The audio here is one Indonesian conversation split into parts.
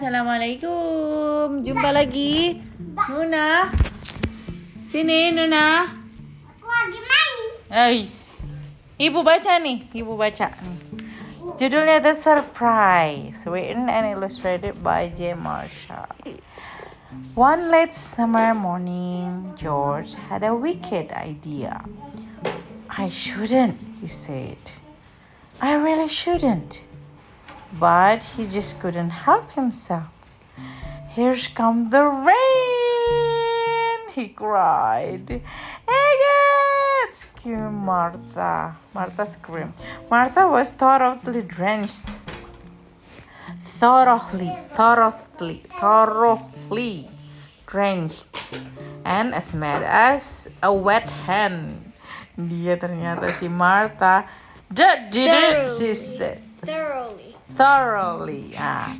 Assalamualaikum. Jumpa lagi. Nuna. Sini Nuna. Aku lagi main. Ais. Ibu baca nih, ibu baca. Judulnya The Surprise, written and illustrated by J. Marshall. One late summer morning, George had a wicked idea. I shouldn't, he said. I really shouldn't. But he just couldn't help himself. Here's come the rain, he cried. Agate! screamed Martha. Martha screamed. Martha was thoroughly drenched. Thoroughly, thoroughly, thoroughly drenched. And as mad as a wet hen. Dia ternyata si Martha. That did it, she said. Thoroughly. Thoroughly. Ah,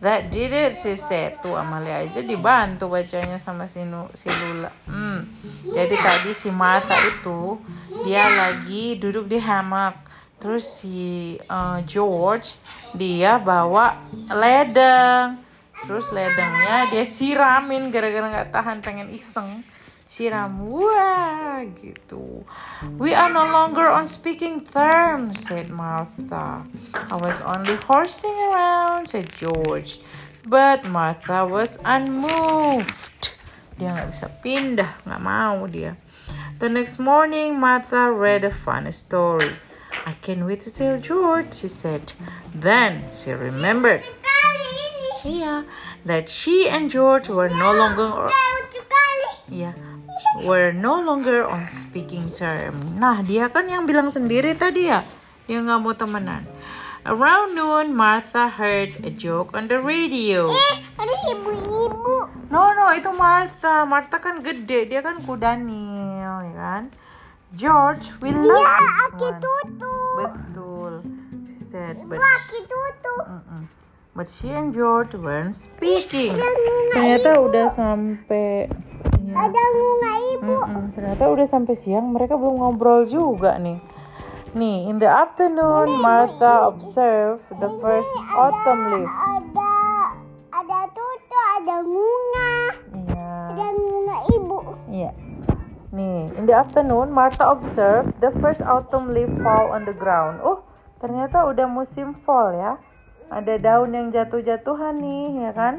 that did it, she said. Tuh Amalia aja dibantu bacanya sama si, Nu, si Lula. Hmm. Jadi tadi si Martha itu dia lagi duduk di hammock. Terus si uh, George dia bawa ledeng. Terus ledengnya dia siramin gara-gara nggak tahan pengen iseng siram wah gitu. We are no longer on speaking terms said Martha. I was only horsing around said George. But Martha was unmoved. Dia nggak bisa pindah nggak mau dia. The next morning Martha read a funny story. I can't wait to tell George she said. Then she remembered ini. yeah that she and George were no longer kali. Yeah, we're no longer on speaking term. Nah, dia kan yang bilang sendiri tadi ya, dia nggak mau temenan. Around noon, Martha heard a joke on the radio. Eh, ada ibu-ibu. No, no, itu Martha. Martha kan gede, dia kan kudanil, ya kan? George, we love Iya, aki one. tutu. Betul. She said, Ibu but, aki tutu. Mm-mm. but she and George weren't speaking. Ternyata udah sampai. Ya. Ada bunga ibu. Mm-mm, ternyata udah sampai siang mereka belum ngobrol juga nih. Nih, in the afternoon Martha observed the first autumn leaf. Ada ada tutu, ada bunga. Iya. Ada bunga ibu. Iya. Nih, in the afternoon Martha observed the first autumn leaf fall on the ground. Oh, ternyata udah musim fall ya. Ada daun yang jatuh-jatuhan nih, ya kan?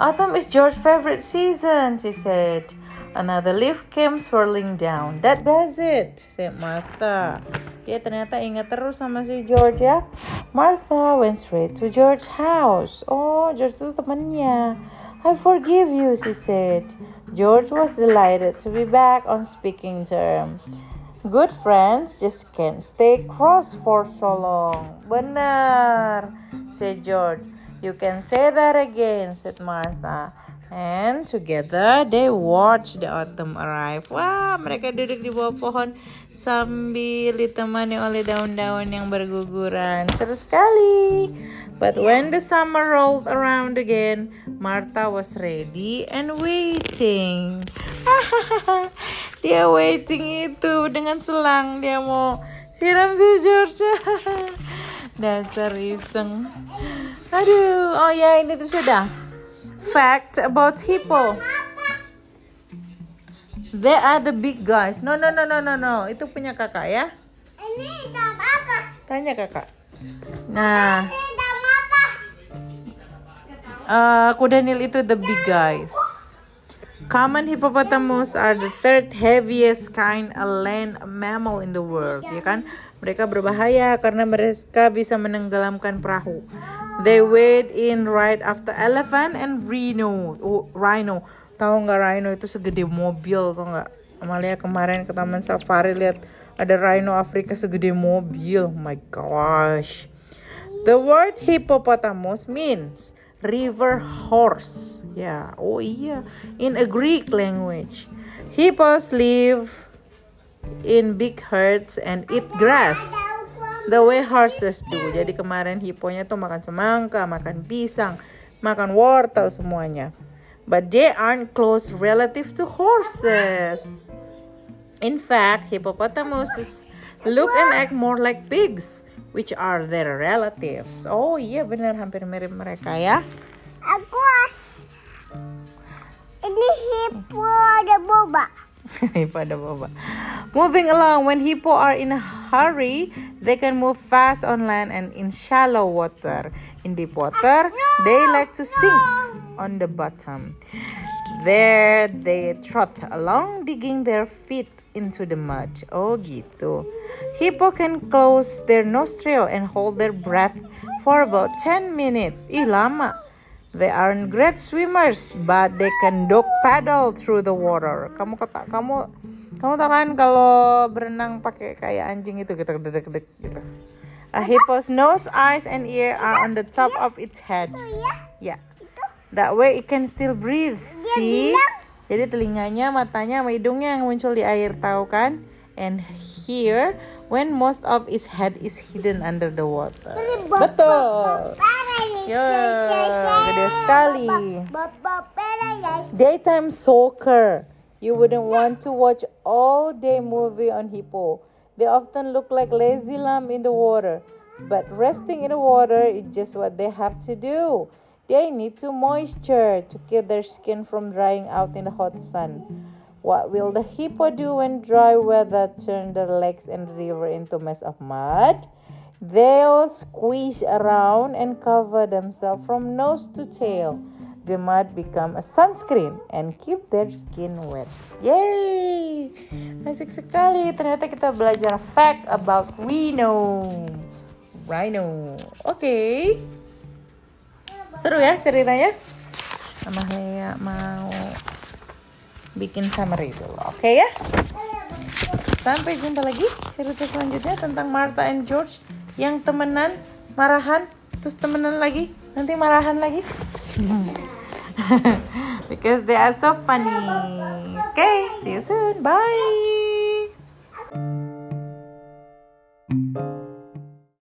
Autumn is George's favorite season, she said. Another leaf came swirling down. That does it, said Martha. Dia ternyata ingat terus sama si George ya. Martha went straight to George's house. Oh, George itu temannya. I forgive you, she said. George was delighted to be back on speaking term. Good friends just can't stay cross for so long. Benar, said George. You can say that again, said Martha. And together they watched the autumn arrive. Wah, mereka duduk di bawah pohon sambil ditemani oleh daun-daun yang berguguran. Seru sekali. But when the summer rolled around again, Martha was ready and waiting. dia waiting itu dengan selang dia mau siram si George. Dasar iseng. Aduh, oh ya ini tuh sudah. Fact about hippo. They are the big guys. No, no, no, no, no, no. Itu punya kakak ya. Ini hitam apa? Tanya kakak. Nah, Ini apa? uh, kuda nil itu the big guys. Common hippopotamus are the third heaviest kind of land mammal in the world, ya kan? Mereka berbahaya karena mereka bisa menenggelamkan perahu. They weighed in right after elephant and rhino. Oh, rhino. Tahu nggak rhino itu segede mobil, tau nggak? Amalia kemarin ke Taman Safari lihat ada rhino Afrika segede mobil. Oh my gosh. The word hippopotamus means river horse. Ya, oh iya. In a Greek language. Hippos live in big herds and eat grass. The way horses do. Jadi kemarin hipponya tuh makan semangka, makan pisang, makan wortel semuanya. But they aren't close relative to horses. In fact, hippopotamuses look and act more like pigs which are their relatives. Oh iya benar hampir mirip mereka ya. Aku as. Ini hippo ada boba. pada boba. Moving along, when hippo are in a hurry, they can move fast on land and in shallow water. In deep water, they like to sink on the bottom. There they trot along, digging their feet into the mud. Oh gitu. Hippo can close their nostril and hold their breath for about 10 minutes. Ih lama. They aren't great swimmers, but they can dog paddle through the water. Kamu kata kamu kamu tahu kan kalau berenang pakai kayak anjing itu gitu gitu gitu. gitu. A hippo's nose, eyes, and ear are on the top of its head. Ya, Yeah. That way it can still breathe. See? Jadi telinganya, matanya, sama hidungnya yang muncul di air, tahu kan? And here, when most of its head is hidden under the water. Betul. Ya, gede sekali. Paradise. Daytime soccer. You wouldn't want to watch all day movie on hippo. They often look like lazy lamb in the water. But resting in the water is just what they have to do. They need to moisture to keep their skin from drying out in the hot sun. What will the hippo do when dry weather turn their lakes and river into mess of mud? They'll squish around and cover themselves from nose to tail. The mud become a sunscreen and keep their skin wet. Yay! Asik sekali. Ternyata kita belajar fact about rhino. Rhino. Oke. Seru ya ceritanya? Sama Lea mau bikin summary dulu. Oke ya? Sampai jumpa lagi cerita selanjutnya tentang Martha and George yang temenan, marahan, terus temenan lagi, nanti marahan lagi. Because they are so funny. Okay, see you soon. Bye.